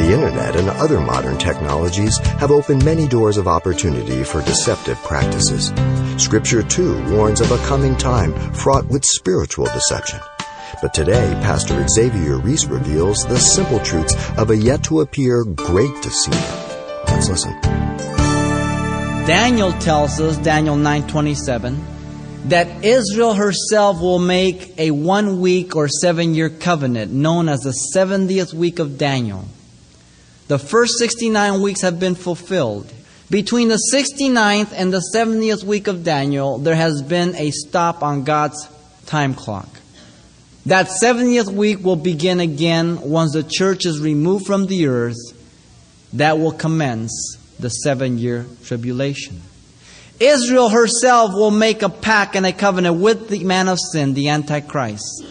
The internet and other modern technologies have opened many doors of opportunity for deceptive practices. Scripture too warns of a coming time fraught with spiritual deception. But today, Pastor Xavier Reese reveals the simple truths of a yet to appear great deceiver. Let's listen. Daniel tells us, Daniel 9:27, that Israel herself will make a one week or seven year covenant known as the 70th week of Daniel. The first 69 weeks have been fulfilled. Between the 69th and the 70th week of Daniel, there has been a stop on God's time clock. That 70th week will begin again once the church is removed from the earth. That will commence the seven year tribulation. Israel herself will make a pact and a covenant with the man of sin, the Antichrist.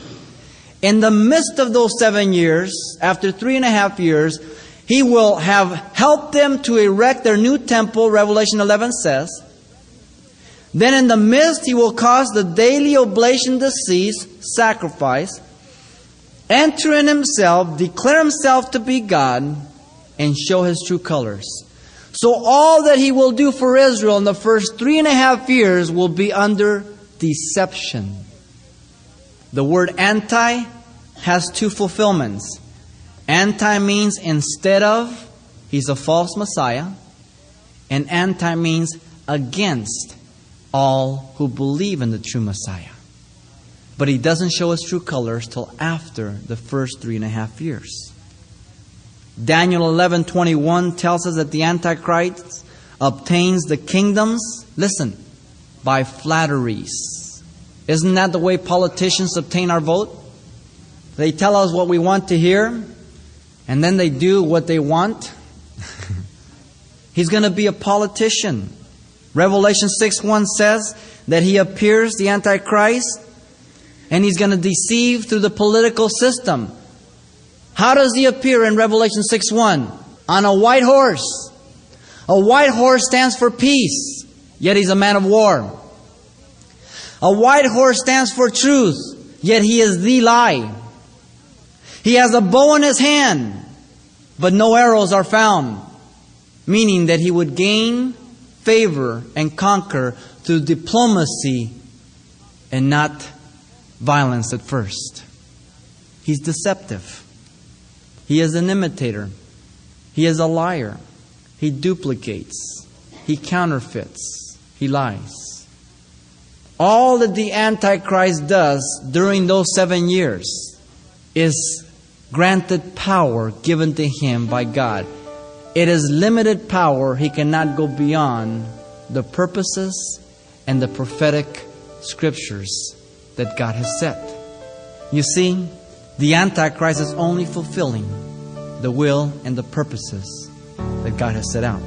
In the midst of those seven years, after three and a half years, he will have helped them to erect their new temple, Revelation 11 says. Then in the midst, he will cause the daily oblation to cease, sacrifice, enter in himself, declare himself to be God, and show his true colors. So all that he will do for Israel in the first three and a half years will be under deception. The word anti has two fulfillments. Anti means instead of, he's a false Messiah. And anti means against all who believe in the true Messiah. But he doesn't show his true colors till after the first three and a half years. Daniel 11:21 tells us that the antichrist obtains the kingdoms, listen, by flatteries. Isn't that the way politicians obtain our vote? They tell us what we want to hear and then they do what they want. He's going to be a politician. Revelation 6:1 says that he appears the antichrist and he's going to deceive through the political system. How does he appear in Revelation 6 1? On a white horse. A white horse stands for peace, yet he's a man of war. A white horse stands for truth, yet he is the lie. He has a bow in his hand, but no arrows are found, meaning that he would gain favor and conquer through diplomacy and not violence at first. He's deceptive. He is an imitator. He is a liar. He duplicates. He counterfeits. He lies. All that the Antichrist does during those seven years is granted power given to him by God. It is limited power. He cannot go beyond the purposes and the prophetic scriptures that God has set. You see, the Antichrist is only fulfilling the will and the purposes that God has set out.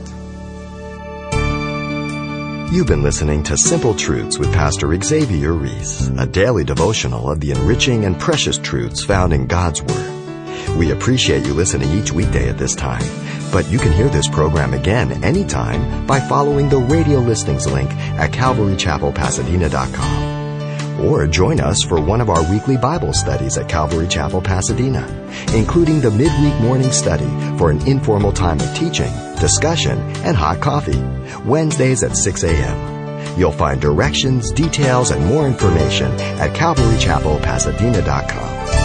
You've been listening to Simple Truths with Pastor Xavier Reese, a daily devotional of the enriching and precious truths found in God's Word. We appreciate you listening each weekday at this time, but you can hear this program again anytime by following the radio listings link at calvarychapelpasadena.com or join us for one of our weekly Bible studies at Calvary Chapel, Pasadena, including the midweek morning study for an informal time of teaching, discussion, and hot coffee, Wednesdays at 6 a.m. You'll find directions, details, and more information at calvarychapelpasadena.com.